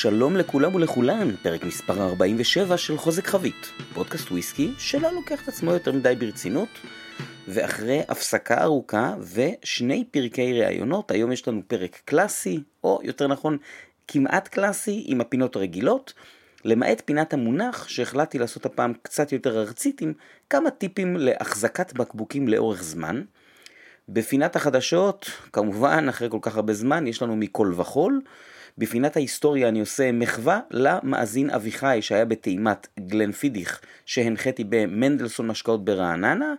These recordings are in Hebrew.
שלום לכולם ולכולן, פרק מספר 47 של חוזק חבית, פודקאסט וויסקי שלא לוקח את עצמו יותר מדי ברצינות, ואחרי הפסקה ארוכה ושני פרקי ראיונות, היום יש לנו פרק קלאסי, או יותר נכון, כמעט קלאסי עם הפינות הרגילות, למעט פינת המונח שהחלטתי לעשות הפעם קצת יותר ארצית עם כמה טיפים להחזקת בקבוקים לאורך זמן. בפינת החדשות, כמובן, אחרי כל כך הרבה זמן, יש לנו מכל וכול. בפינת ההיסטוריה אני עושה מחווה למאזין אביחי שהיה בטעימת גלנפידיך שהנחיתי במנדלסון משקאות ברעננה,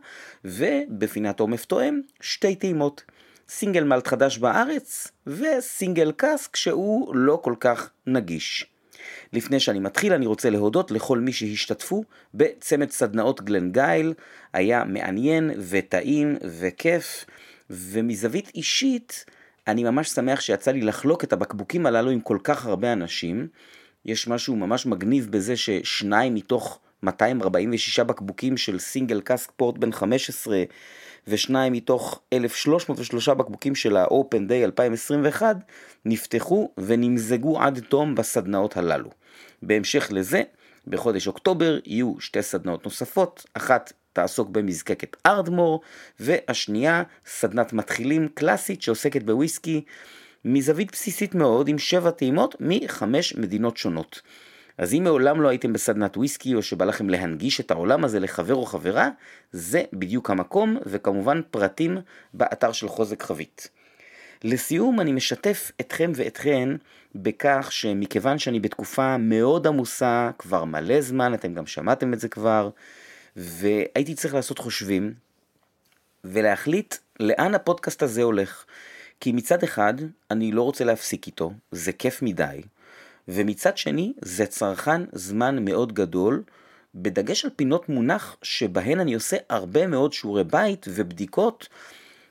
ובפינת עומף תואם שתי טעימות. סינגל מלט חדש בארץ וסינגל קאסק שהוא לא כל כך נגיש. לפני שאני מתחיל אני רוצה להודות לכל מי שהשתתפו בצמד סדנאות גלן גייל, היה מעניין וטעים וכיף, ומזווית אישית אני ממש שמח שיצא לי לחלוק את הבקבוקים הללו עם כל כך הרבה אנשים. יש משהו ממש מגניב בזה ששניים מתוך 246 בקבוקים של סינגל קאסק פורט בן 15 ושניים מתוך 1,303 בקבוקים של ה-open day 2021 נפתחו ונמזגו עד תום בסדנאות הללו. בהמשך לזה, בחודש אוקטובר יהיו שתי סדנאות נוספות, אחת תעסוק במזקקת ארדמור, והשנייה סדנת מתחילים קלאסית שעוסקת בוויסקי מזווית בסיסית מאוד עם שבע טעימות מחמש מדינות שונות. אז אם מעולם לא הייתם בסדנת וויסקי או שבא לכם להנגיש את העולם הזה לחבר או חברה, זה בדיוק המקום, וכמובן פרטים באתר של חוזק חבית. לסיום אני משתף אתכם ואתכן בכך שמכיוון שאני בתקופה מאוד עמוסה, כבר מלא זמן, אתם גם שמעתם את זה כבר, והייתי צריך לעשות חושבים ולהחליט לאן הפודקאסט הזה הולך. כי מצד אחד, אני לא רוצה להפסיק איתו, זה כיף מדי, ומצד שני, זה צרכן זמן מאוד גדול, בדגש על פינות מונח שבהן אני עושה הרבה מאוד שיעורי בית ובדיקות,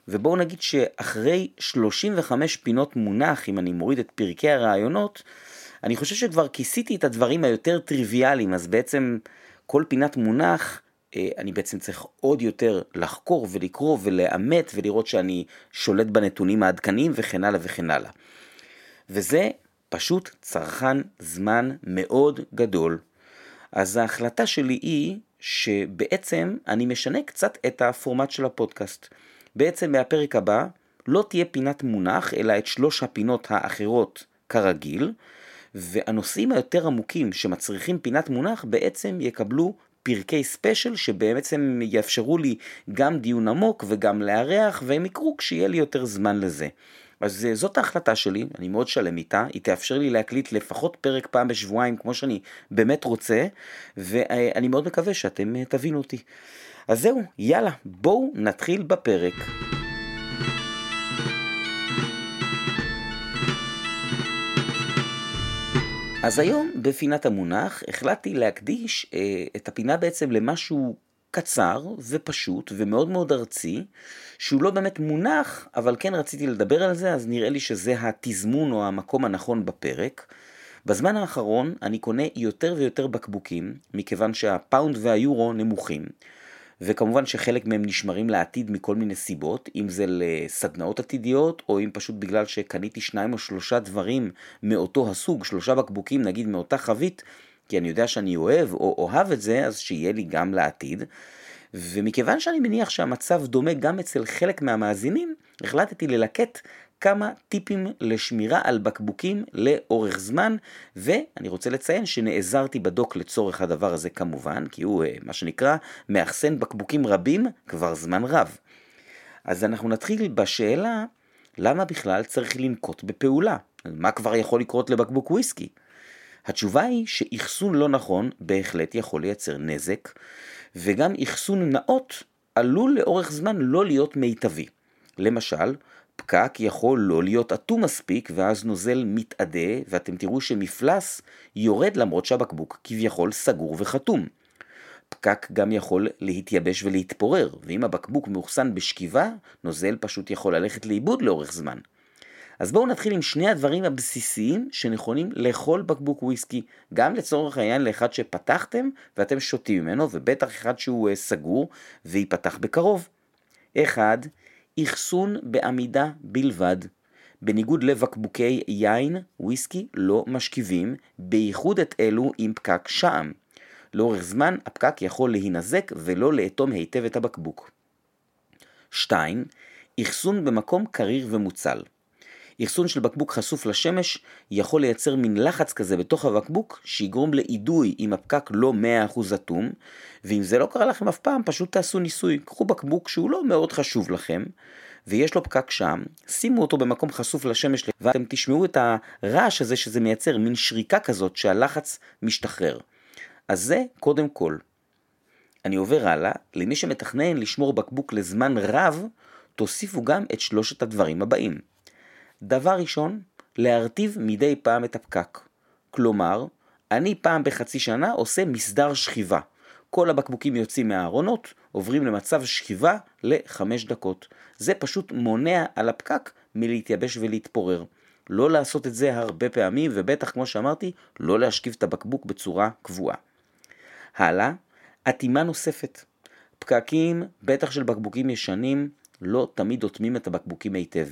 ובואו נגיד שאחרי 35 פינות מונח, אם אני מוריד את פרקי הרעיונות, אני חושב שכבר כיסיתי את הדברים היותר טריוויאליים, אז בעצם כל פינת מונח אני בעצם צריך עוד יותר לחקור ולקרוא ולאמת ולראות שאני שולט בנתונים העדכניים וכן הלאה וכן הלאה. וזה פשוט צרכן זמן מאוד גדול. אז ההחלטה שלי היא שבעצם אני משנה קצת את הפורמט של הפודקאסט. בעצם מהפרק הבא לא תהיה פינת מונח, אלא את שלוש הפינות האחרות כרגיל, והנושאים היותר עמוקים שמצריכים פינת מונח בעצם יקבלו פרקי ספיישל שבעצם יאפשרו לי גם דיון עמוק וגם לארח והם יקרו כשיהיה לי יותר זמן לזה. אז אה, זאת ההחלטה שלי, אני מאוד שלם איתה, היא תאפשר לי להקליט לפחות פרק פעם בשבועיים כמו שאני באמת רוצה, ואני מאוד מקווה שאתם אה, תבינו אותי. אז זהו, יאללה, בואו נתחיל בפרק. אז היום בפינת המונח החלטתי להקדיש אה, את הפינה בעצם למשהו קצר ופשוט ומאוד מאוד ארצי, שהוא לא באמת מונח, אבל כן רציתי לדבר על זה, אז נראה לי שזה התזמון או המקום הנכון בפרק. בזמן האחרון אני קונה יותר ויותר בקבוקים, מכיוון שהפאונד והיורו נמוכים. וכמובן שחלק מהם נשמרים לעתיד מכל מיני סיבות, אם זה לסדנאות עתידיות, או אם פשוט בגלל שקניתי שניים או שלושה דברים מאותו הסוג, שלושה בקבוקים נגיד מאותה חבית, כי אני יודע שאני אוהב או אוהב את זה, אז שיהיה לי גם לעתיד. ומכיוון שאני מניח שהמצב דומה גם אצל חלק מהמאזינים, החלטתי ללקט כמה טיפים לשמירה על בקבוקים לאורך זמן, ואני רוצה לציין שנעזרתי בדוק לצורך הדבר הזה כמובן, כי הוא אה, מה שנקרא מאחסן בקבוקים רבים כבר זמן רב. אז אנחנו נתחיל בשאלה, למה בכלל צריך לנקוט בפעולה? מה כבר יכול לקרות לבקבוק וויסקי? התשובה היא שאחסון לא נכון בהחלט יכול לייצר נזק, וגם אחסון נאות עלול לאורך זמן לא להיות מיטבי. למשל, פקק יכול לא להיות אטום מספיק ואז נוזל מתאדה ואתם תראו שמפלס יורד למרות שהבקבוק כביכול סגור וחתום. פקק גם יכול להתייבש ולהתפורר, ואם הבקבוק מאוחסן בשכיבה, נוזל פשוט יכול ללכת לאיבוד לאורך זמן. אז בואו נתחיל עם שני הדברים הבסיסיים שנכונים לכל בקבוק וויסקי, גם לצורך העניין לאחד שפתחתם ואתם שותים ממנו, ובטח אחד שהוא אה, סגור וייפתח בקרוב. אחד, אחסון בעמידה בלבד. בניגוד לבקבוקי יין, וויסקי לא משכיבים, בייחוד את אלו עם פקק שעם. לאורך זמן הפקק יכול להינזק ולא לאטום היטב את הבקבוק. 2. אחסון במקום קריר ומוצל. אחסון של בקבוק חשוף לשמש יכול לייצר מין לחץ כזה בתוך הבקבוק שיגרום לאידוי אם הפקק לא 100% אטום ואם זה לא קרה לכם אף פעם פשוט תעשו ניסוי, קחו בקבוק שהוא לא מאוד חשוב לכם ויש לו פקק שם, שימו אותו במקום חשוף לשמש ואתם תשמעו את הרעש הזה שזה מייצר מין שריקה כזאת שהלחץ משתחרר. אז זה קודם כל. אני עובר הלאה, למי שמתכנן לשמור בקבוק לזמן רב, תוסיפו גם את שלושת הדברים הבאים. דבר ראשון, להרטיב מדי פעם את הפקק. כלומר, אני פעם בחצי שנה עושה מסדר שכיבה. כל הבקבוקים יוצאים מהארונות, עוברים למצב שכיבה לחמש דקות. זה פשוט מונע על הפקק מלהתייבש ולהתפורר. לא לעשות את זה הרבה פעמים, ובטח, כמו שאמרתי, לא להשכיב את הבקבוק בצורה קבועה. הלאה, אטימה נוספת. פקקים, בטח של בקבוקים ישנים, לא תמיד אוטמים את הבקבוקים היטב.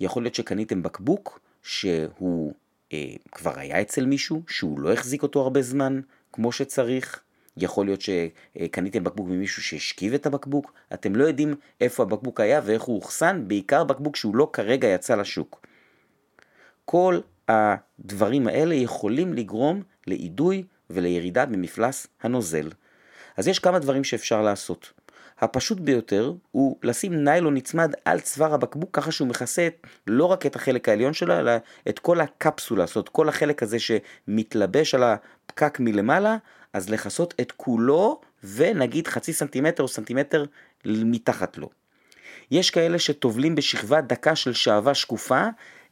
יכול להיות שקניתם בקבוק שהוא אה, כבר היה אצל מישהו, שהוא לא החזיק אותו הרבה זמן כמו שצריך. יכול להיות שקניתם בקבוק ממישהו שהשכיב את הבקבוק, אתם לא יודעים איפה הבקבוק היה ואיך הוא אוחסן, בעיקר בקבוק שהוא לא כרגע יצא לשוק. כל הדברים האלה יכולים לגרום לאידוי ולירידה במפלס הנוזל. אז יש כמה דברים שאפשר לעשות. הפשוט ביותר הוא לשים ניילון נצמד על צוואר הבקבוק ככה שהוא מכסה לא רק את החלק העליון שלו אלא את כל הקפסולה, זאת כל החלק הזה שמתלבש על הפקק מלמעלה, אז לכסות את כולו ונגיד חצי סנטימטר או סנטימטר מתחת לו. יש כאלה שטובלים בשכבה דקה של שעווה שקופה,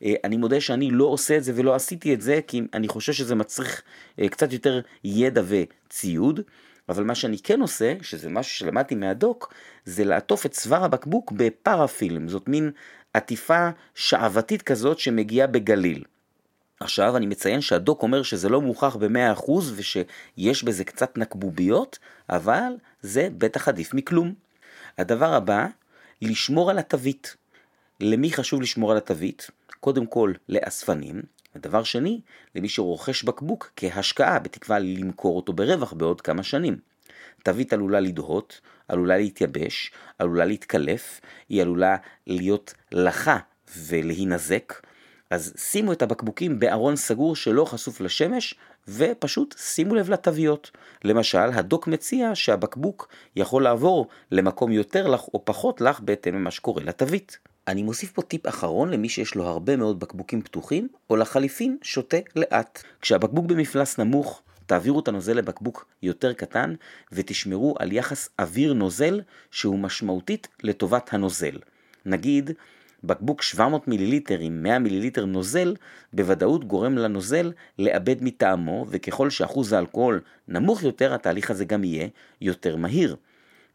אה, אני מודה שאני לא עושה את זה ולא עשיתי את זה כי אני חושב שזה מצריך אה, קצת יותר ידע וציוד. אבל מה שאני כן עושה, שזה משהו שלמדתי מהדוק, זה לעטוף את צוואר הבקבוק בפרפילם, זאת מין עטיפה שעוותית כזאת שמגיעה בגליל. עכשיו אני מציין שהדוק אומר שזה לא מוכח ב-100% ושיש בזה קצת נקבוביות, אבל זה בטח עדיף מכלום. הדבר הבא, לשמור על התווית. למי חשוב לשמור על התווית? קודם כל לאספנים, ודבר שני, למי שרוכש בקבוק כהשקעה, בתקווה למכור אותו ברווח בעוד כמה שנים. תווית עלולה לדהות, עלולה להתייבש, עלולה להתקלף, היא עלולה להיות לחה ולהינזק, אז שימו את הבקבוקים בארון סגור שלא חשוף לשמש, ופשוט שימו לב לתוויות. למשל, הדוק מציע שהבקבוק יכול לעבור למקום יותר לח או פחות לח בהתאם למה שקורה לתווית. אני מוסיף פה טיפ אחרון למי שיש לו הרבה מאוד בקבוקים פתוחים, או לחליפין שותה לאט. כשהבקבוק במפלס נמוך, תעבירו את הנוזל לבקבוק יותר קטן, ותשמרו על יחס אוויר נוזל שהוא משמעותית לטובת הנוזל. נגיד, בקבוק 700 מיליליטר עם 100 מיליליטר נוזל, בוודאות גורם לנוזל לאבד מטעמו, וככל שאחוז האלכוהול נמוך יותר, התהליך הזה גם יהיה יותר מהיר.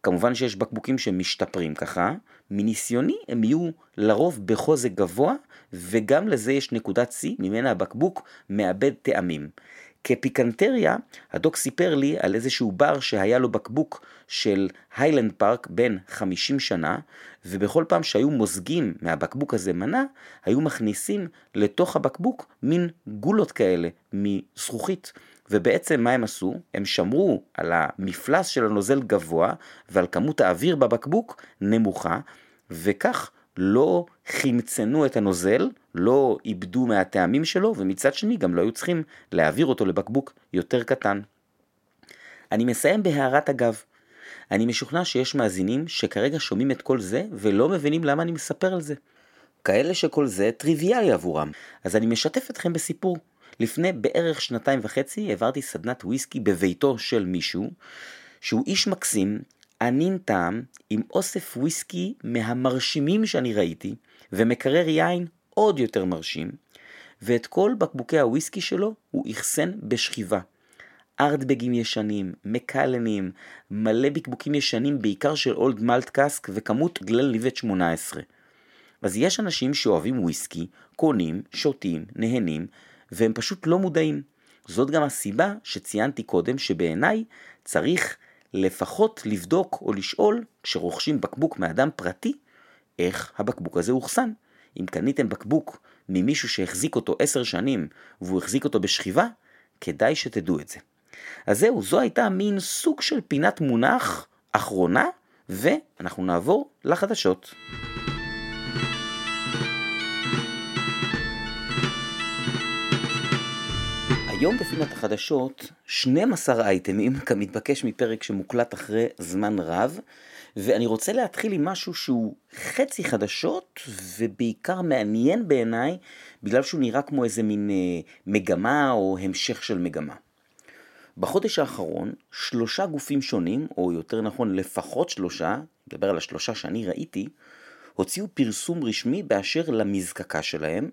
כמובן שיש בקבוקים שמשתפרים ככה, מניסיוני הם יהיו לרוב בחוזק גבוה, וגם לזה יש נקודת שיא, ממנה הבקבוק מאבד טעמים. כפיקנטריה, הדוק סיפר לי על איזשהו בר שהיה לו בקבוק של היילנד פארק בן 50 שנה, ובכל פעם שהיו מוזגים מהבקבוק הזה מנה, היו מכניסים לתוך הבקבוק מין גולות כאלה מזכוכית. ובעצם מה הם עשו? הם שמרו על המפלס של הנוזל גבוה ועל כמות האוויר בבקבוק נמוכה, וכך לא חמצנו את הנוזל, לא איבדו מהטעמים שלו, ומצד שני גם לא היו צריכים להעביר אותו לבקבוק יותר קטן. אני מסיים בהערת אגב. אני משוכנע שיש מאזינים שכרגע שומעים את כל זה ולא מבינים למה אני מספר על זה. כאלה שכל זה טריוויאלי עבורם. אז אני משתף אתכם בסיפור. לפני בערך שנתיים וחצי העברתי סדנת וויסקי בביתו של מישהו, שהוא איש מקסים, ענין טעם, עם אוסף וויסקי מהמרשימים שאני ראיתי, ומקרר יין עוד יותר מרשים, ואת כל בקבוקי הוויסקי שלו הוא אחסן בשכיבה. ארדבגים ישנים, מקלנים, מלא בקבוקים ישנים בעיקר של אולד מלט קאסק וכמות גלל ליבט 18. אז יש אנשים שאוהבים וויסקי, קונים, שותים, נהנים, והם פשוט לא מודעים. זאת גם הסיבה שציינתי קודם שבעיניי צריך לפחות לבדוק או לשאול כשרוכשים בקבוק מאדם פרטי, איך הבקבוק הזה אוחסן. אם קניתם בקבוק ממישהו שהחזיק אותו עשר שנים והוא החזיק אותו בשכיבה, כדאי שתדעו את זה. אז זהו, זו הייתה מין סוג של פינת מונח אחרונה, ואנחנו נעבור לחדשות. היום בפינת החדשות 12 אייטמים כמתבקש מפרק שמוקלט אחרי זמן רב ואני רוצה להתחיל עם משהו שהוא חצי חדשות ובעיקר מעניין בעיניי בגלל שהוא נראה כמו איזה מין אה, מגמה או המשך של מגמה. בחודש האחרון שלושה גופים שונים, או יותר נכון לפחות שלושה, נדבר על השלושה שאני ראיתי, הוציאו פרסום רשמי באשר למזקקה שלהם,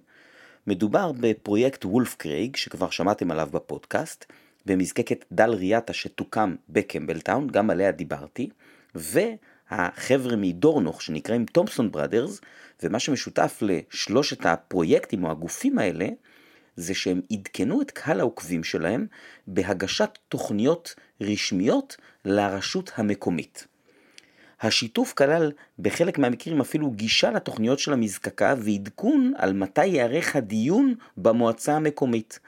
מדובר בפרויקט וולף קרייג, שכבר שמעתם עליו בפודקאסט, במזקקת דל ריאטה שתוקם בקמבלטאון, גם עליה דיברתי, והחבר'ה מדורנוך שנקראים תומפסון בראדרס, ומה שמשותף לשלושת הפרויקטים או הגופים האלה, זה שהם עדכנו את קהל העוקבים שלהם בהגשת תוכניות רשמיות לרשות המקומית. השיתוף כלל בחלק מהמקרים אפילו גישה לתוכניות של המזקקה ועדכון על מתי ייערך הדיון במועצה המקומית.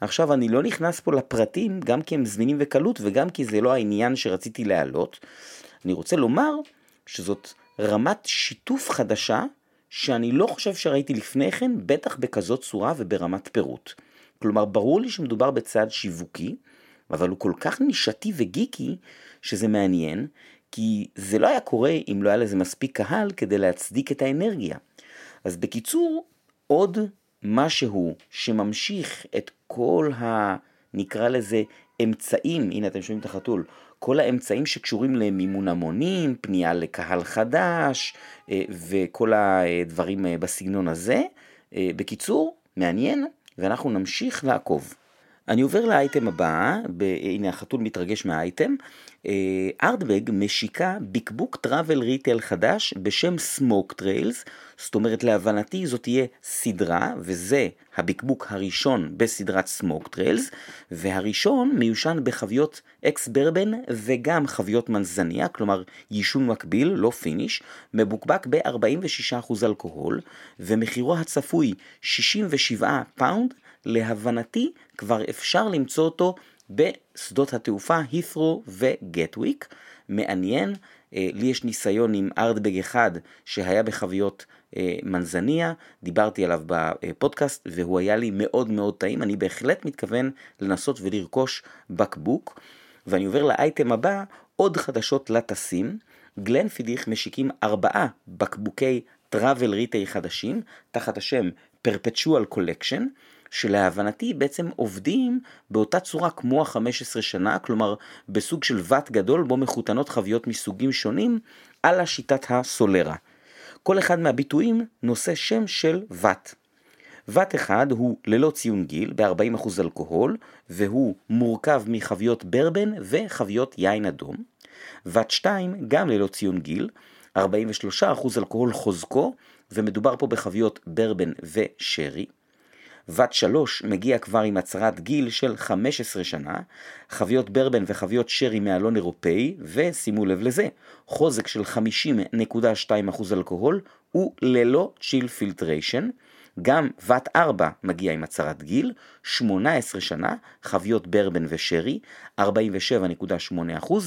עכשיו אני לא נכנס פה לפרטים גם כי הם זמינים וקלות וגם כי זה לא העניין שרציתי להעלות. אני רוצה לומר שזאת רמת שיתוף חדשה שאני לא חושב שראיתי לפני כן, בטח בכזאת צורה וברמת פירוט. כלומר, ברור לי שמדובר בצעד שיווקי, אבל הוא כל כך נישתי וגיקי, שזה מעניין, כי זה לא היה קורה אם לא היה לזה מספיק קהל כדי להצדיק את האנרגיה. אז בקיצור, עוד משהו שממשיך את כל ה... נקרא לזה אמצעים, הנה אתם שומעים את החתול, כל האמצעים שקשורים למימון המונים, פנייה לקהל חדש אה, וכל הדברים אה, בסגנון הזה. אה, בקיצור, מעניין, ואנחנו נמשיך לעקוב. אני עובר לאייטם הבא, הנה החתול מתרגש מהאייטם, Ardbeg משיקה בקבוק travel retail חדש בשם Smoke Trails, זאת אומרת להבנתי זאת תהיה סדרה, וזה הבקבוק הראשון בסדרת Smoke Trails, והראשון מיושן בחביות ex bourbon וגם חביות manzanilla, כלומר יישון מקביל, לא finish, מבוקבק ב-46% אלכוהול, ומחירו הצפוי 67 פאונד, להבנתי כבר אפשר למצוא אותו בשדות התעופה הית'רו וגטוויק. מעניין, אה, לי יש ניסיון עם Ardbeg אחד שהיה בחביות אה, מנזניה, דיברתי עליו בפודקאסט והוא היה לי מאוד מאוד טעים, אני בהחלט מתכוון לנסות ולרכוש בקבוק. ואני עובר לאייטם הבא, עוד חדשות לטסים. גלנפידיך משיקים ארבעה בקבוקי טראבל ריטי חדשים, תחת השם Perpetual Collection, שלהבנתי בעצם עובדים באותה צורה כמו ה-15 שנה, כלומר בסוג של ות גדול בו מחותנות חביות מסוגים שונים על השיטת הסולרה. כל אחד מהביטויים נושא שם של ות. ות אחד הוא ללא ציון גיל ב-40% אלכוהול והוא מורכב מחביות ברבן וחביות יין אדום. ות 2 גם ללא ציון גיל, 43% אלכוהול חוזקו ומדובר פה בחביות ברבן ושרי. בת שלוש מגיע כבר עם הצהרת גיל של 15 שנה, חביות ברבן וחביות שרי מאלון אירופאי, ושימו לב לזה, חוזק של 50.2% אלכוהול הוא ללא chill filtration, גם batch 4 מגיע עם הצהרת גיל, 18 שנה, חביות ברבן ושרי, 47.8%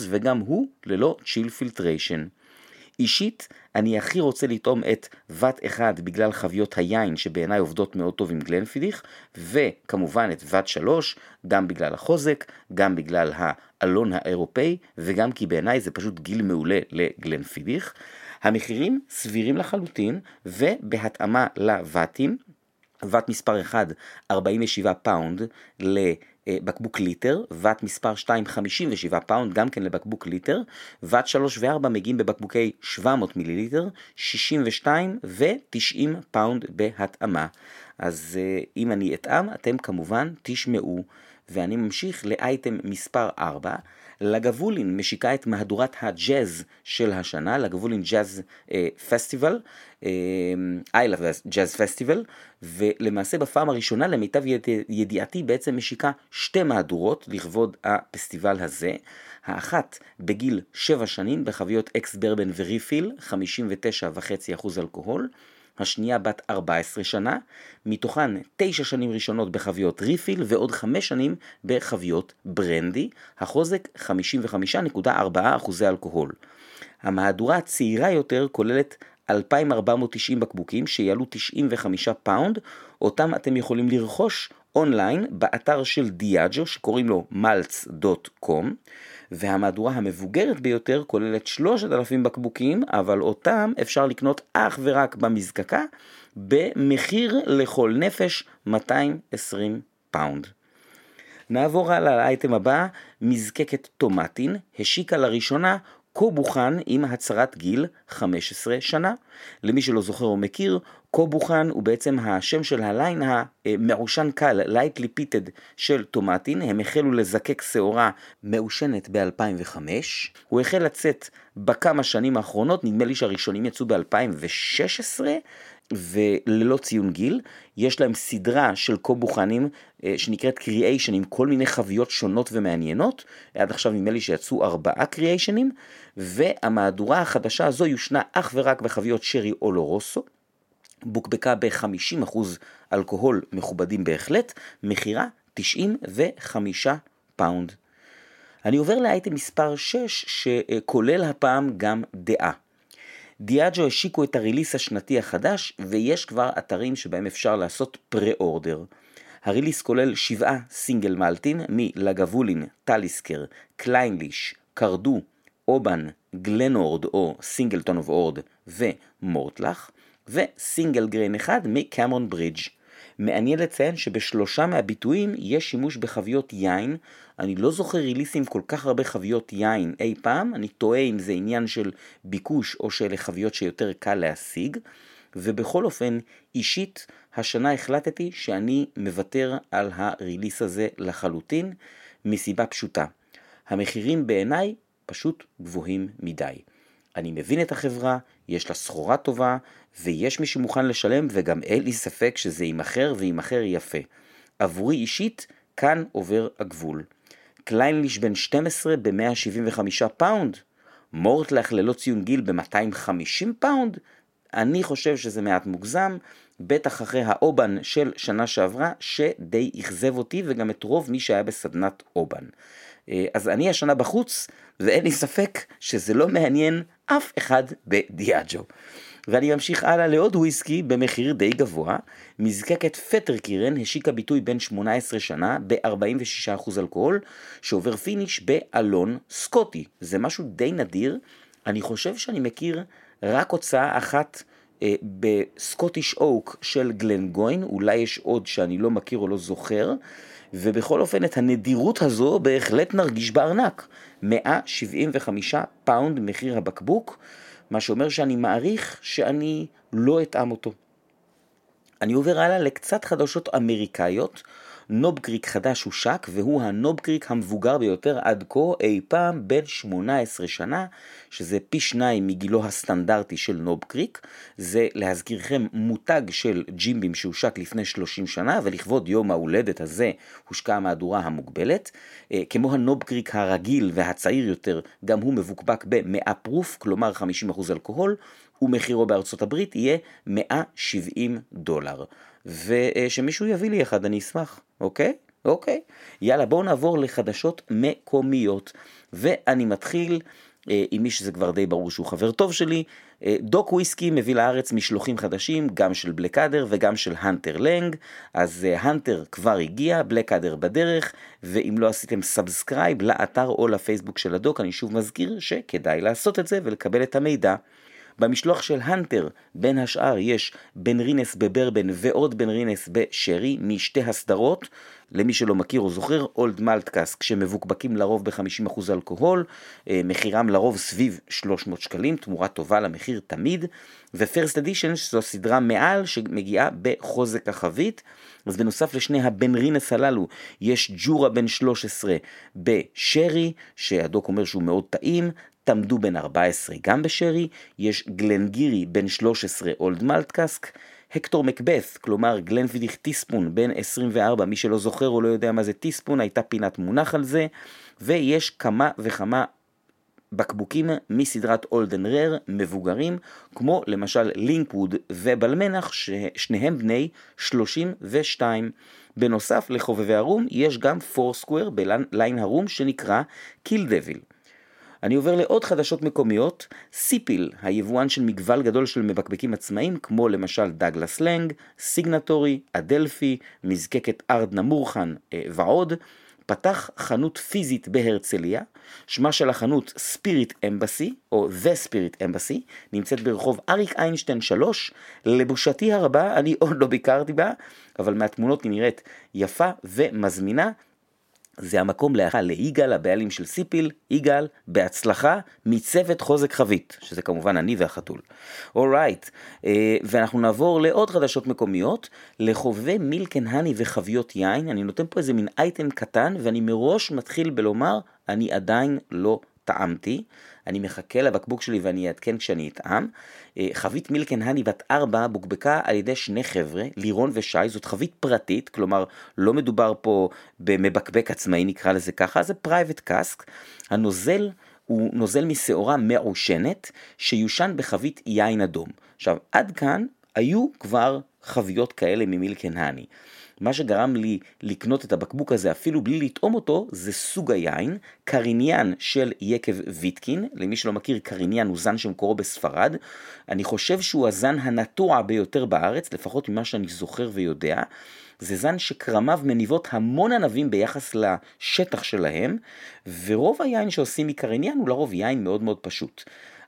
וגם הוא ללא chill filtration. אישית, אני הכי רוצה לטעום את batch אחד בגלל חביות היין שבעיניי עובדות מאוד טוב עם Glenfiddich, וכמובן את batch שלוש, גם בגלל החוזק, גם בגלל האלון האירופאי, וגם כי בעיניי זה פשוט גיל מעולה ל Glenfiddich. המחירים סבירים לחלוטין, ובהתאמה ל batch ים, batch מספר 1, 47 פאונד לבקבוק ליטר, batch מספר 2, 57 פאונד, גם כן לבקבוק ליטר, batch 3 ו-4 מגיעים בבקבוקי 700 מיליליטר, 62 ו-90 פאונד בהתאמה. אז אה, אם אני אטעם, אתם כמובן תשמעו. ואני ממשיך לאייטם מספר 4. לגבולין משיקה את מהדורת הג'אז של השנה, לגבולין ג'אז פסטיבל, I love ג'אז פסטיבל, ולמעשה בפעם הראשונה למיטב ידיעתי בעצם משיקה שתי מהדורות לכבוד הפסטיבל הזה. האחת בגיל 7 שנים בחביות אקס ברבן וריפיל, 59.5% אלכוהול, השנייה בת 14 שנה, מתוכן 9 שנים ראשונות בחביות refill ועוד 5 שנים בחביות ברנדי, החוזק 55.4% אלכוהול. המהדורה הצעירה יותר כוללת 2,490 בקבוקים שיעלו 95 פאונד, אותם אתם יכולים לרכוש אונליין באתר של Diageo שקוראים לו malts.com והמהדורה המבוגרת ביותר כוללת 3,000 בקבוקים, אבל אותם אפשר לקנות אך ורק במזקקה במחיר לכל נפש 220 פאונד. נעבור הלאה לאייטם הבא, מזקקת Tomatin, השיקה לראשונה Cù Bòcan עם הצהרת גיל 15 שנה. למי שלא זוכר או מכיר, Cù Bòcan הוא בעצם השם של ה line המעושן קל, lightly peated של Tomatin, הם החלו לזקק שעורה מעושנת ב-2005, הוא החל לצאת בכמה שנים האחרונות, נדמה לי שהראשונים יצאו ב-2016, וללא ציון גיל, יש להם סדרה של קובוכנים אה, שנקראת קריאיישן עם כל מיני חוויות שונות ומעניינות, עד עכשיו נדמה לי שיצאו ארבעה קריאיישנים, והמהדורה החדשה הזו יושנה אך ורק בחביות שרי אולורוסו, בוקבקה ב-50% אלכוהול מכובדים בהחלט, מחירה 95 פאונד. אני עובר לאייטם מספר 6 שכולל הפעם גם דעה. Diageo השיקו את ה release השנתי החדש ויש כבר אתרים שבהם אפשר לעשות pre-order. ה release כולל שבעה single malt ים מ Lagavulin, Talisker, Clynelish, Cardhu, Oban, Glen Ord או Singleton of Ord ו Mortlach, ו single grain אחד מ Cameronbridge. מעניין לציין שבשלושה מהביטויים יש שימוש בחביות יין. אני לא זוכר ריליסים כל כך הרבה חביות יין אי פעם, אני תוהה אם זה עניין של ביקוש או שאלה חביות שיותר קל להשיג. ובכל אופן, אישית, השנה החלטתי שאני מוותר על הריליס הזה לחלוטין, מסיבה פשוטה. המחירים בעיניי פשוט גבוהים מדי. אני מבין את החברה, יש לה סחורה טובה, ויש מי שמוכן לשלם, וגם אין לי ספק שזה יימכר ויימכר יפה. עבורי אישית, כאן עובר הגבול. Clynelish בן 12 ב-175 פאונד, Mortlach ללא ציון גיל ב-250 פאונד, אני חושב שזה מעט מוגזם, בטח אחרי ה Oban של שנה שעברה, שדי אכזב אותי וגם את רוב מי שהיה בסדנת Oban. אה, אז אני השנה בחוץ, ואין לי ספק שזה לא מעניין אף אחד ב Diageo. ואני ממשיך הלאה לעוד וויסקי במחיר די גבוה. מזקקת Fettercairn השיקה ביטוי בן 18 שנה ב-46% אלכוהול, שעובר finish באלון סקוטי. זה משהו די נדיר. אני חושב שאני מכיר רק הוצאה אחת אה, ב Scottish oak של Glengoyne, אולי יש עוד שאני לא מכיר או לא זוכר. ובכל אופן את הנדירות הזו בהחלט נרגיש בארנק. 175 pound מחיר הבקבוק, מה שאומר שאני מעריך שאני לא אטעם אותו. אני עובר הלאה לקצת חדשות אמריקאיות. Knob Creek חדש הושק, והוא ה Knob Creek המבוגר ביותר עד כה אי פעם בן 18 שנה, שזה פי שניים מגילו הסטנדרטי של Knob Creek. זה להזכירכם מותג של Jim Beam שהושק לפני 30 שנה, ולכבוד יום ההולדת הזה הושקה המהדורה המוגבלת. אה, כמו הנוב קריק הרגיל והצעיר יותר, גם הוא מבוקבק ב-100 פרוף, כלומר 50% אלכוהול, ומחירו בארצות הברית יהיה 170 דולר. ושמישהו יביא לי אחד, אני אשמח, אוקיי? אוקיי. יאללה, בואו נעבור לחדשות מקומיות. ואני מתחיל אה, עם מי שזה כבר די ברור שהוא חבר טוב שלי. אה, דוק וויסקי מביא לארץ משלוחים חדשים, גם של בלקאדר וגם של הנטר לנג. אז אה, Hunter כבר הגיע, Blackadder בדרך, ואם לא עשיתם subscribe לאתר או לפייסבוק של הדוק, אני שוב מזכיר שכדאי לעשות את זה ולקבל את המידע. במשלוח של Hunter, בין השאר, יש Benrinnes ב bourbon ועוד Benrinnes בשרי, משתי הסדרות. למי שלא מכיר או זוכר, Old Malt Cask, כשמבוקבקים לרוב ב-50% אלכוהול, אה, מחירם לרוב סביב 300 שקלים, תמורה טובה למחיר תמיד, ופרסט אדישן, שזו סדרה מעל שמגיעה בחוזק החבית. אז בנוסף לשני הבן רינס הללו, יש ג'ורה בן 13 בשרי, שהדוק אומר שהוא מאוד טעים, תמדו בן 14 גם בשרי, יש גלנגירי בן 13 אולד מלטקסק, הקטור מקבת, כלומר גלנפידיך טיספון בן 24, מי שלא זוכר או לא יודע מה זה טיספון, הייתה פינת מונח על זה, ויש כמה וכמה בקבוקים מסדרת Old & Rare מבוגרים, כמו למשל Linkwood ו Balmenach, ששניהם בני 32. בנוסף לחובבי הרום, יש גם Foursquare בליין הרום שנקרא Kill Devil. אני עובר לעוד חדשות מקומיות, סיפיל, היבואן של מגוון גדול של מבקבקים עצמאיים, כמו למשל Douglas Laing, Signatory, Adelphi, מזקקת Ardnamurchan אה, ועוד, פתח חנות פיזית בהרצליה, שמה של החנות ספיריט אמבסי, או The Spirit Embassy, נמצאת ברחוב אריק איינשטיין 3, לבושתי הרבה, אני עוד לא ביקרתי בה, אבל מהתמונות היא נראית יפה ומזמינה, זה המקום לאחל ליגאל, הבעלים של סיפיל, יגאל, בהצלחה מצוות חוזק חבית, שזה כמובן אני והחתול. אורייט, right. אה, ואנחנו נעבור לעוד חדשות מקומיות, לחובבי Milk & Honey וחביות יין, אני נותן פה איזה מין אייטם קטן, ואני מראש מתחיל בלומר, אני עדיין לא טעמתי. אני מחכה לבקבוק שלי ואני אעדכן כשאני אטעם. אה, חבית Milk & Honey בת ארבע בוקבקה על ידי שני חבר'ה, לירון ושי, זאת חבית פרטית, כלומר לא מדובר פה במבקבק עצמאי נקרא לזה ככה, זה private cask. הנוזל הוא נוזל משעורה מעושנת שיושן בחבית יין אדום. עכשיו עד כאן היו כבר חביות כאלה ממילקן הני. מה שגרם לי לקנות את הבקבוק הזה אפילו בלי לטעום אותו, זה סוג היין, קריניאן של יקב ויטקין, למי שלא מכיר קריניאן הוא זן שמקורו בספרד, אני חושב שהוא הזן הנטוע ביותר בארץ, לפחות ממה שאני זוכר ויודע. זה זן שקרמיו מניבות המון ענבים ביחס לשטח שלהם, ורוב היין שעושים מקריניאן הוא לרוב יין מאוד מאוד פשוט.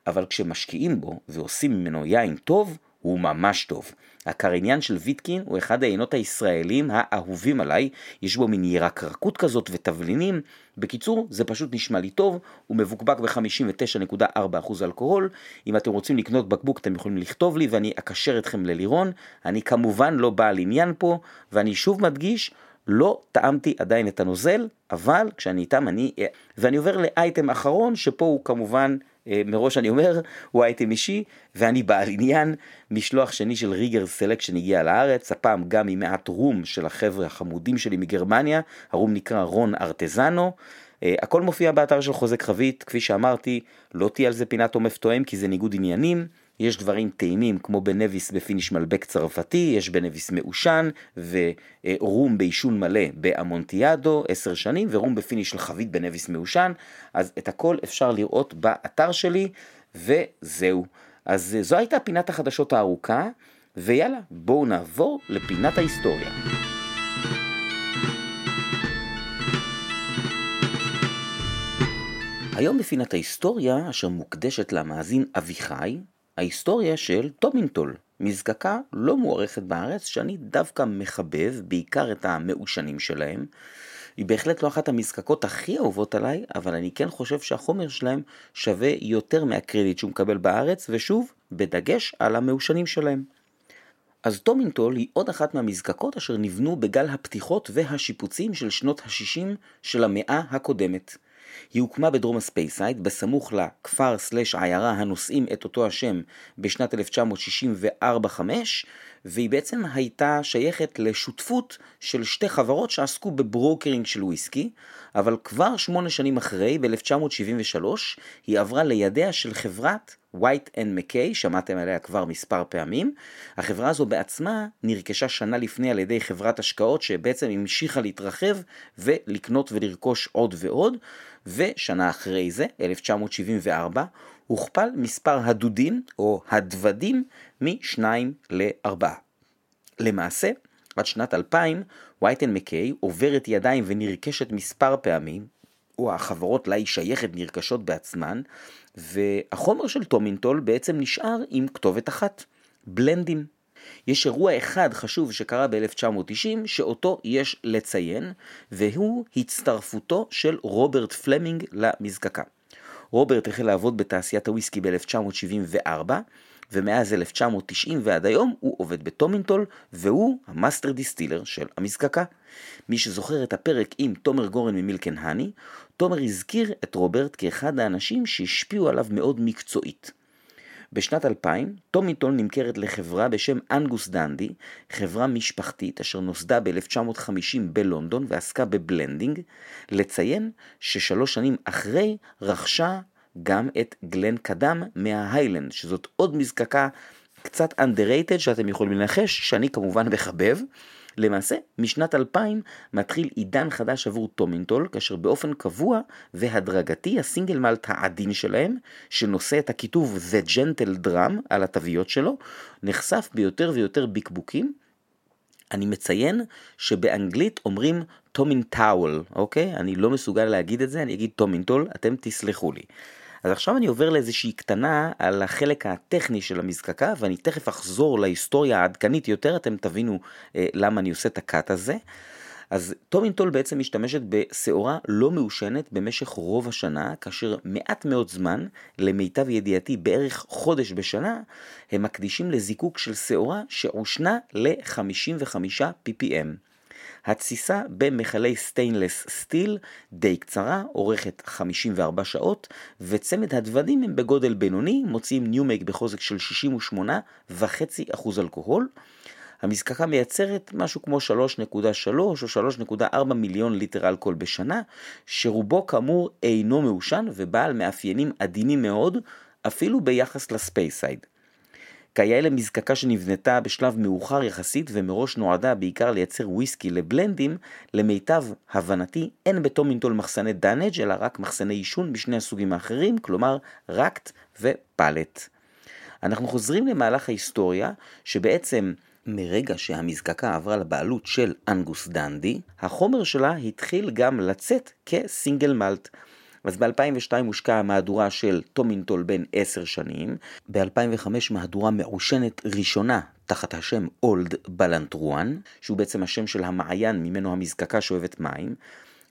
אבל כשמשקיעים בו ועושים ממנו יין טוב, הוא ממש טוב. הקריניאן של ויטקין הוא אחד היינות הישראלים האהובים עליי, יש בו מין ירקרקות כזאת ותבלינים. בקיצור, זה פשוט נשמע לי טוב, הוא מבוקבק ב-59.4% אלכוהול. אם אתם רוצים לקנות בקבוק אתם יכולים לכתוב לי ואני אקשר אתכם ללירון. אני כמובן לא בעל עניין פה, ואני שוב מדגיש, לא טעמתי עדיין את הנוזל, אבל כשאני איתם אני... ואני עובר לאייטם אחרון, שפה הוא כמובן מראש אני אומר, הוא אייטם אישי, ואני בעל עניין, משלוח שני של Riegger's Selection הגיע לארץ, הפעם גם עם מעט רום של החבר'ה החמודים שלי מגרמניה, הרום נקרא Ron Artesano. אה, הכל מופיע באתר של חוזק חבית, כפי שאמרתי, לא תהיה על זה פינת עומק תואם כי זה ניגוד עניינים. יש דברים טעימים כמו Ben Nevis ב finish מלבק צרפתי, יש Ben Nevis מעושן ורום בעישון מלא באמונטיאדו עשר שנים ורום ב finish של חבית Ben Nevis מעושן, אז את הכל אפשר לראות באתר שלי וזהו. אז זו הייתה פינת החדשות הארוכה, ויאללה, בואו נעבור לפינת ההיסטוריה. היום בפינת ההיסטוריה, אשר מוקדשת למאזין אביחי, ההיסטוריה של טומינטול, מזקקה לא מוערכת בארץ שאני דווקא מחבב, בעיקר את המעושנים שלהם. היא בהחלט לא אחת המזקקות הכי אהובות עליי, אבל אני כן חושב שהחומר שלהם שווה יותר מהקרדיט שהוא מקבל בארץ, ושוב, בדגש על המעושנים שלהם. אז Tomintoul היא עוד אחת מהמזקקות אשר נבנו בגל הפתיחות והשיפוצים של שנות ה-60 של המאה הקודמת. היא הוקמה בדרום ה Speyside, בסמוך לכפר slash עיירה הנושאים את אותו השם בשנת 1964-5, והיא בעצם הייתה שייכת לשותפות של שתי חברות שעסקו בברוקרינג של וויסקי, אבל כבר שמונה שנים אחרי, ב-1973, היא עברה לידיה של חברת White and McKay, שמעתם עליה כבר מספר פעמים. החברה הזו בעצמה נרכשה שנה לפני על ידי חברת השקעות שבעצם המשיכה להתרחב ולקנות ולרכוש עוד ועוד, ושנה אחרי זה, 1974, הוכפל מספר הדודים או הדוודים משניים לארבעה. למעשה, עד שנת 2000, Whyte & Mackay עוברת ידיים ונרכשת מספר פעמים, או החברות לה היא שייכת נרכשות בעצמן, והחומר של Tomintoul בעצם נשאר עם כתובת אחת, בלנדים. יש אירוע אחד חשוב שקרה ב-1990 שאותו יש לציין, והוא הצטרפותו של רוברט פלמינג למזקקה. רוברט החל לעבוד בתעשיית הוויסקי ב-1974, ומאז 1990 ועד היום הוא עובד ב Tomintoul, והוא ה master distiller של המזקקה. מי שזוכר את הפרק עם תומר גורן מ Milk & Honey, תומר הזכיר את רוברט כאחד האנשים שהשפיעו עליו מאוד מקצועית. בשנת 2000, Tomintoul נמכרת לחברה בשם Angus Dundee, חברה משפחתית אשר נוסדה ב-1950 בלונדון ועסקה ב blending, לציין ששלוש שנים אחרי רכשה גם את גלן קדם מההיילנד, שזאת עוד מזקקה קצת underrated שאתם יכולים לנחש, שאני כמובן מחבב. למעשה, משנת 2000 מתחיל עידן חדש עבור טומינטול, כאשר באופן קבוע והדרגתי הסינגל מלט העדין שלהם, שנושא את הכיתוב The Gentle Drum על התוויות שלו, נחשף ביותר ויותר בקבוקים. אני מציין שבאנגלית אומרים Tomintoul, אוקיי? אני לא מסוגל להגיד את זה, אני אגיד Tomintoul, אתם תסלחו לי. אז עכשיו אני עובר לאיזושהי קטנה על החלק הטכני של המזקקה, ואני תכף אחזור להיסטוריה העדכנית יותר, אתם תבינו אה, למה אני עושה את ה cut הזה. אז Tomintoul בעצם משתמשת בשעורה לא מעושנת במשך רוב השנה, כאשר מעט מאוד זמן, למיטב ידיעתי בערך חודש בשנה, הם מקדישים לזיקוק של שעורה שעושנה ל-55 ppm. התסיסה במכלי stainless steel די קצרה, אורכת 54 שעות, וצמד הדוודים הם בגודל בינוני, מוציאים new make בחוזק של 68.5% אלכוהול. המזקקה מייצרת משהו כמו 3.3 או 3.4 מיליון ליטר אלכוהול בשנה, שרובו כאמור אינו מעושן ובעל מאפיינים עדינים מאוד, אפילו ביחס ל Speyside. כיאה למזקקה שנבנתה בשלב מאוחר יחסית ומראש נועדה בעיקר לייצר וויסקי לבלנדים, למיטב הבנתי אין ב Tomintoul מחסני dunnage אלא רק מחסני יישון בשני הסוגים האחרים, כלומר racked ו pallet. אנחנו חוזרים למהלך ההיסטוריה, שבעצם מרגע שהמזקקה עברה לבעלות של Angus Dundee, החומר שלה התחיל גם לצאת כ single malt. אז ב-2002 הושקעה המהדורה של טומינטול בן 10 שנים, ב-2005 מהדורה מעושנת ראשונה תחת השם אולד בלנטרואן, שהוא בעצם השם של המעיין ממנו המזקקה שואבת מים,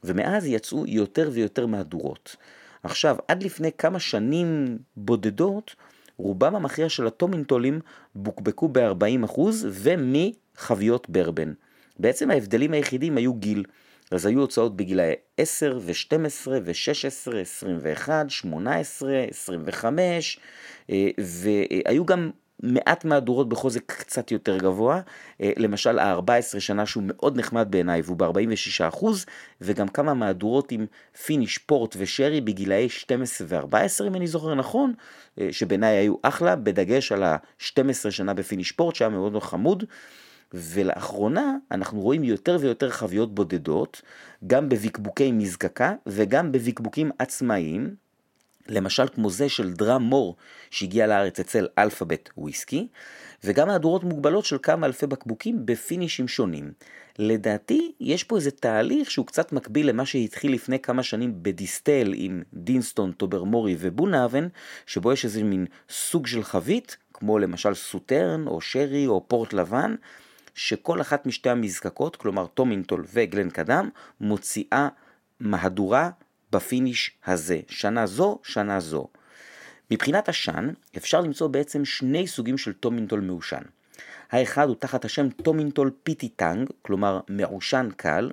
ומאז יצאו יותר ויותר מהדורות. עכשיו, עד לפני כמה שנים בודדות, רובם המכריע של הטומינטולים בוקבקו ב-40% ומחביות ברבן. בעצם ההבדלים היחידים היו גיל. אז היו הוצאות בגילאי 10 ו-12 ו-16, 21, 18, 25, והיו גם מעט מהדורות בחוזק קצת יותר גבוה, אה, למשל ה-14 שנה שהוא מאוד נחמד בעיניי והוא ב-46%, וגם כמה מהדורות עם finish, פורט ושרי בגילאי 12 ו-14 אם אני זוכר נכון, אה, שבעיניי היו אחלה, בדגש על ה-12 שנה ב finish פורט שהיה מאוד חמוד. ולאחרונה אנחנו רואים יותר ויותר חביות בודדות, גם בבקבוקי מזקקה וגם בבקבוקים עצמאיים, למשל כמו זה של Dram Mor שהגיע לארץ אצל אלפאבית וויסקי, וגם מהדורות מוגבלות של כמה אלפי בקבוקים בפינישים שונים. לדעתי יש פה איזה תהליך שהוא קצת מקביל למה שהתחיל לפני כמה שנים ב Distell עם Deanston, Tobermory ו Bunnahabhain, שבו יש איזה מין סוג של חבית, כמו למשל Sauternes או שרי או פורט לבן, שכל אחת משתי המזקקות, כלומר Tomintoul ו Glencadam, מוציאה מהדורה ב finish הזה, שנה זו, שנה זו. מבחינת העשן, אפשר למצוא בעצם שני סוגים של Tomintoul מעושן. האחד הוא תחת השם Tomintoul Peaty Tang, כלומר מעושן קל,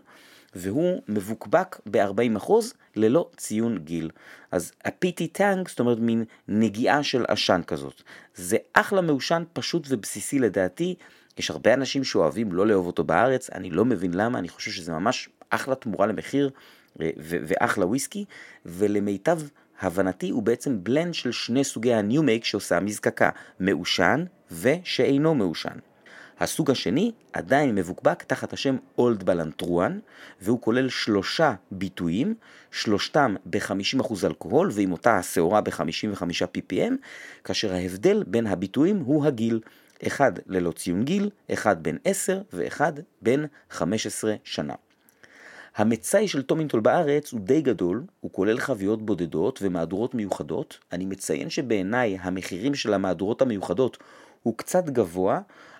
והוא מבוקבק ב-40% ללא ציון גיל. אז ה Peaty Tang, זאת אומרת מין נגיעה של עשן כזאת. זה אחלה מעושן פשוט ובסיסי לדעתי, יש הרבה אנשים שאוהבים לא לאהוב אותו בארץ, אני לא מבין למה, אני חושב שזה ממש אחלה תמורה למחיר אה, ואחלה וויסקי, ולמיטב הבנתי הוא בעצם בלנד של שני סוגי הניו-מייק שעושה המזקקה, מעושן ושאינו מעושן. הסוג השני עדיין מבוקבק תחת השם אולד בלנטרואן, והוא כולל שלושה ביטויים, שלושתם ב-50% אלכוהול ועם אותה השעורה ב-55 ppm, כאשר ההבדל בין הביטויים הוא הגיל. אחד ללא ציון גיל, אחד בן 10 ואחד בן 15 שנה. המצאי של טומינטול בארץ הוא די גדול, הוא כולל חביות בודדות ומהדורות מיוחדות. אני מציין שבעיניי המחירים של המהדורות המיוחדות הוא קצת גבוה,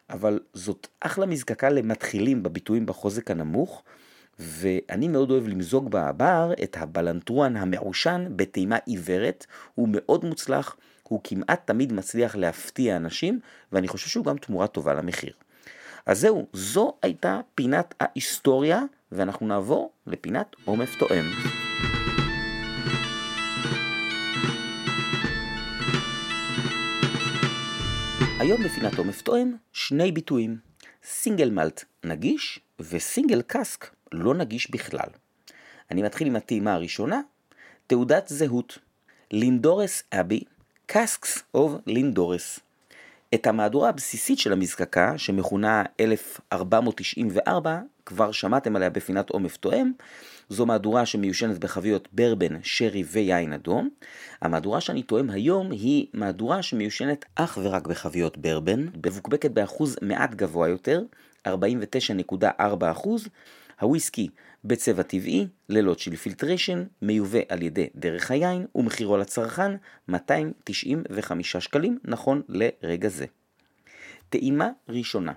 אבל זאת אחלה מזקקה למתחילים בביטויים בחוזק הנמוך, ואני מאוד אוהב למזוג בבר את הבלנטרואן המעושן בטעימה עיוורת, הוא מאוד מוצלח, הוא כמעט תמיד מצליח להפתיע אנשים, ואני חושב שהוא גם תמורה טובה למחיר. אז זהו, זו הייתה פינת ההיסטוריה, ואנחנו נעבור לפינת עומף תואם. היום בפינת עומף תואם שני ביטויים, סינגל מלט נגיש וסינגל קאסק לא נגיש בכלל. אני מתחיל עם הטעימה הראשונה, תעודת זהות. Lindores Abbey, Casks of Lindores. את המהדורה הבסיסית של המזקקה, שמכונה 1494, כבר שמעתם עליה בפינת עומר טועם. זו מהדורה שמיושנת בחביות ברבן, שרי ויין אדום. המהדורה שאני טועם היום היא מהדורה שמיושנת אך ורק בחביות ברבן, מבוקבקת באחוז מעט גבוה יותר, 49.4 הוויסקי בצבע טבעי, ללא צ'יל פילטריישן, מיובא על ידי דרך היין, ומחירו לצרכן 295 שקלים, נכון לרגע זה. טעימה ראשונה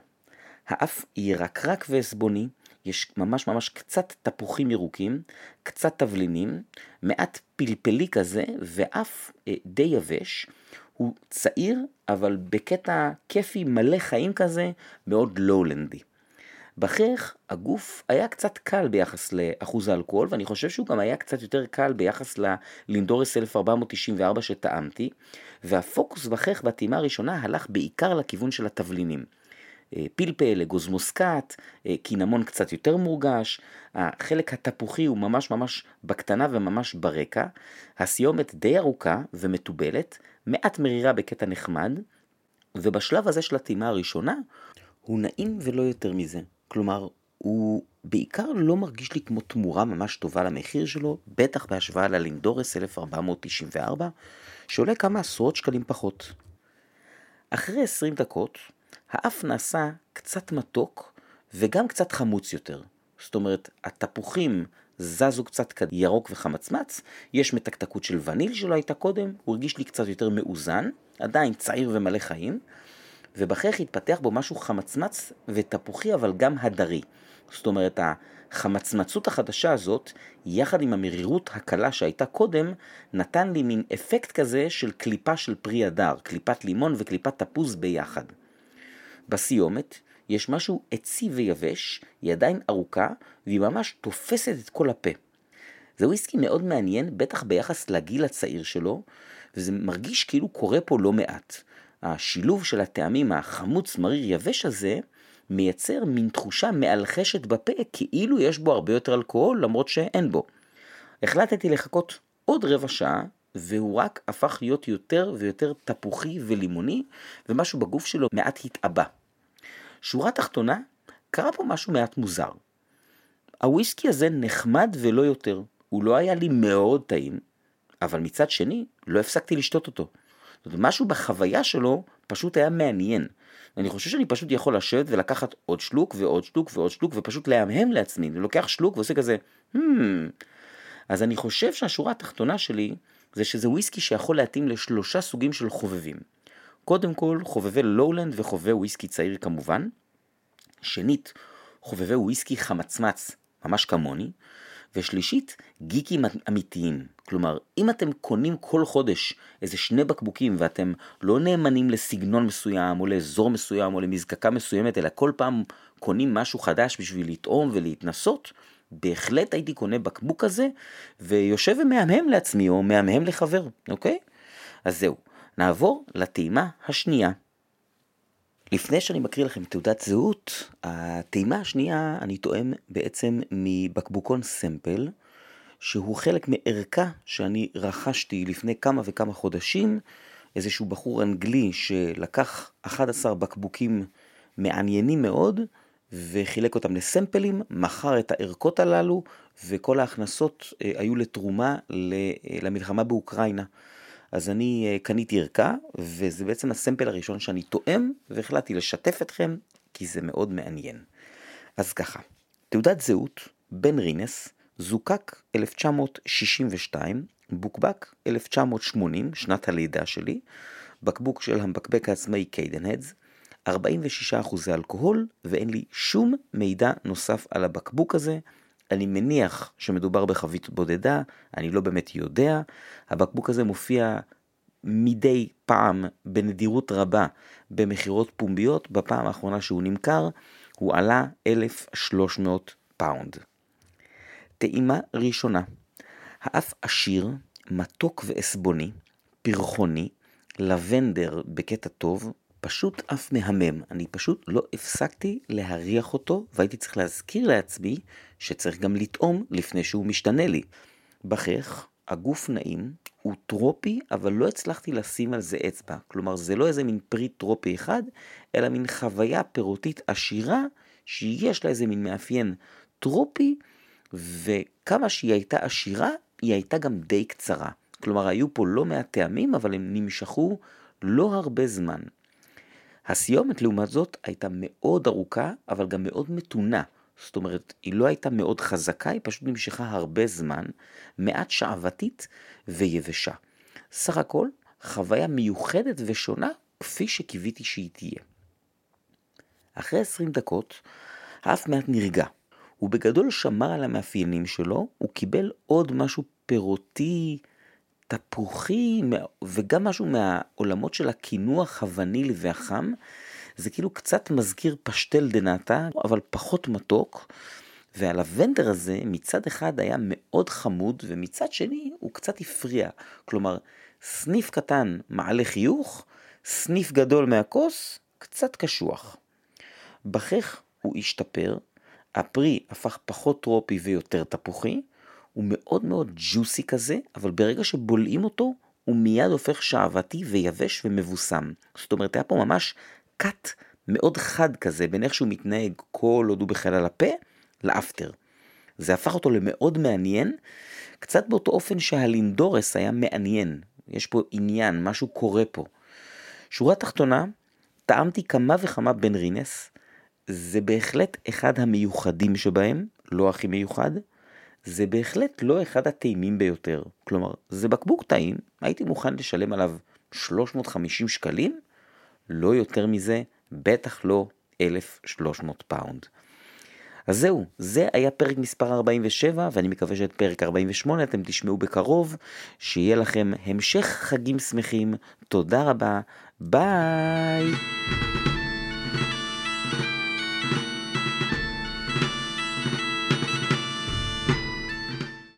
האף ירקרק ועסבוני, יש ממש ממש קצת תפוחים ירוקים, קצת תבלינים, מעט פלפלי כזה, ואף אה, די יבש. הוא צעיר, אבל בקטע כיפי מלא חיים כזה, מאוד לואולנדי. בכך הגוף היה קצת קל ביחס לאחוז האלכוהול, ואני חושב שהוא גם היה קצת יותר קל ביחס ללינדורס 1494 שטעמתי, והפוקוס בכך בטעימה הראשונה הלך בעיקר לכיוון של התבלינים. אה, פלפל, אגוז מוסקת, אה, קינמון קצת יותר מורגש, החלק התפוחי הוא ממש ממש בקטנה וממש ברקע, הסיומת די ארוכה ומתובלת, מעט מרירה בקטע נחמד, ובשלב הזה של הטעימה הראשונה הוא נעים ולא יותר מזה. כלומר, הוא בעיקר לא מרגיש לי כמו תמורה ממש טובה למחיר שלו, בטח בהשוואה ללינדורס 1494, שעולה כמה עשרות שקלים פחות. אחרי 20 דקות, האף נעשה קצת מתוק וגם קצת חמוץ יותר. זאת אומרת, התפוחים זזו קצת ירוק וחמצמץ, יש מתקתקות של וניל שלא הייתה קודם, הוא הרגיש לי קצת יותר מאוזן, עדיין צעיר ומלא חיים, ובכך התפתח בו משהו חמצמץ ותפוחי אבל גם הדרי. זאת אומרת, החמצמצות החדשה הזאת, יחד עם המרירות הקלה שהייתה קודם, נתן לי מין אפקט כזה של קליפה של פרי הדר, קליפת לימון וקליפת תפוז ביחד. בסיומת יש משהו עצי ויבש, היא עדיין ארוכה, והיא ממש תופסת את כל הפה. זה וויסקי מאוד מעניין, בטח ביחס לגיל הצעיר שלו, וזה מרגיש כאילו קורה פה לא מעט. השילוב של הטעמים החמוץ מריר יבש הזה, מייצר מין תחושה מאלחשת בפה, כאילו יש בו הרבה יותר אלכוהול, למרות שאין בו. החלטתי לחכות עוד רבע שעה, והוא רק הפך להיות יותר ויותר תפוחי ולימוני, ומשהו בגוף שלו מעט התעבה. שורה תחתונה, קרה פה משהו מעט מוזר. הוויסקי הזה נחמד ולא יותר. הוא לא היה לי מאוד טעים, אבל מצד שני, לא הפסקתי לשתות אותו. זאת אומרת, משהו בחוויה שלו פשוט היה מעניין. אני חושב שאני פשוט יכול לשבת ולקחת עוד שלוק ועוד שלוק ועוד שלוק ופשוט להמהם לעצמי. אני לוקח שלוק ועושה כזה, hmm. אז אני חושב שהשורה התחתונה שלי זה שזה וויסקי שיכול להתאים לשלושה סוגים של חובבים. קודם כל, חובבי לואולנד וחובבי וויסקי צעיר כמובן. שנית, חובבי וויסקי חמצמץ, ממש כמוני. ושלישית, גיקים אמיתיים. כלומר, אם אתם קונים כל חודש איזה שני בקבוקים ואתם לא נאמנים לסגנון מסוים או לאזור מסוים או למזקקה מסוימת, אלא כל פעם קונים משהו חדש בשביל לטעום ולהתנסות, בהחלט הייתי קונה בקבוק כזה ויושב ומהמהם לעצמי או מהמהם לחבר, אוקיי? אז זהו, נעבור לטעימה השנייה. לפני שאני מקריא לכם תעודת זהות, הטעימה השנייה אני טועם בעצם מבקבוקון סמפל, שהוא חלק מערכה שאני רכשתי לפני כמה וכמה חודשים, איזשהו בחור אנגלי שלקח 11 בקבוקים מעניינים מאוד, וחילק אותם לסמפלים, מכר את הערכות הללו, וכל ההכנסות אה, היו לתרומה למלחמה באוקראינה. אז אני אה, קניתי ערכה, וזה בעצם הסמפל הראשון שאני תואם, והחלטתי לשתף אתכם, כי זה מאוד מעניין. אז ככה, תעודת זהות, בן רינס, זוקק 1962, בוקבק 1980, שנת הלידה שלי, בקבוק של המבקבק העצמאי Cadenhead's, 46% אלכוהול, ואין לי שום מידע נוסף על הבקבוק הזה. אני מניח שמדובר בחבית בודדה, אני לא באמת יודע. הבקבוק הזה מופיע מדי פעם בנדירות רבה במכירות פומביות, בפעם האחרונה שהוא נמכר הוא עלה 1,300 פאונד. טעימה ראשונה, האף עשיר, מתוק ועסבוני, פרחוני, לבנדר בקטע טוב, פשוט אף מהמם. אני פשוט לא הפסקתי להריח אותו, והייתי צריך להזכיר לעצמי שצריך גם לטעום לפני שהוא משתנה לי. בכך, הגוף נעים, הוא טרופי, אבל לא הצלחתי לשים על זה אצבע. כלומר, זה לא איזה מין פרי טרופי אחד, אלא מין חוויה פירותית עשירה, שיש לה איזה מין מאפיין טרופי, וכמה שהיא הייתה עשירה, היא הייתה גם די קצרה. כלומר, היו פה לא מעט טעמים, אבל הם נמשכו לא הרבה זמן. הסיומת, לעומת זאת, הייתה מאוד ארוכה, אבל גם מאוד מתונה. זאת אומרת, היא לא הייתה מאוד חזקה, היא פשוט נמשכה הרבה זמן, מעט שעוותית ויבשה. סך הכל, חוויה מיוחדת ושונה, כפי שקיוויתי שהיא תהיה. אחרי 20 דקות, האף מעט נרגע. הוא בגדול שמר על המאפיינים שלו, הוא קיבל עוד משהו פירותי, תפוחי, וגם משהו מהעולמות של הקינוח הוונילי והחם. זה כאילו קצת מזכיר פשטל דנטה, אבל פחות מתוק. והלבנדר הזה מצד אחד היה מאוד חמוד, ומצד שני הוא קצת הפריע. כלומר, סניף קטן מעלה חיוך, סניף גדול מהכוס, קצת קשוח. בכך הוא השתפר, הפרי הפך פחות טרופי ויותר תפוחי, הוא מאוד מאוד ג'וסי כזה, אבל ברגע שבולעים אותו, הוא מיד הופך שעוותי ויבש ומבוסם. זאת אומרת, היה פה ממש קאט מאוד חד כזה בין איך שהוא מתנהג כל עוד הוא בחלל הפה לאפטר. זה הפך אותו למאוד מעניין, קצת באותו אופן שהלינדורס היה מעניין. יש פה עניין, משהו קורה פה. שורה תחתונה, טעמתי כמה וכמה Benrinnes, זה בהחלט אחד המיוחדים שבהם, לא הכי מיוחד, זה בהחלט לא אחד הטעימים ביותר. כלומר, זה בקבוק טעים, הייתי מוכן לשלם עליו 350 שקלים, לא יותר מזה, בטח לא 1,300 פאונד. אז זהו, זה היה פרק מספר 47, ואני מקווה שאת פרק 48 אתם תשמעו בקרוב. שיהיה לכם המשך חגים שמחים, תודה רבה, ביי!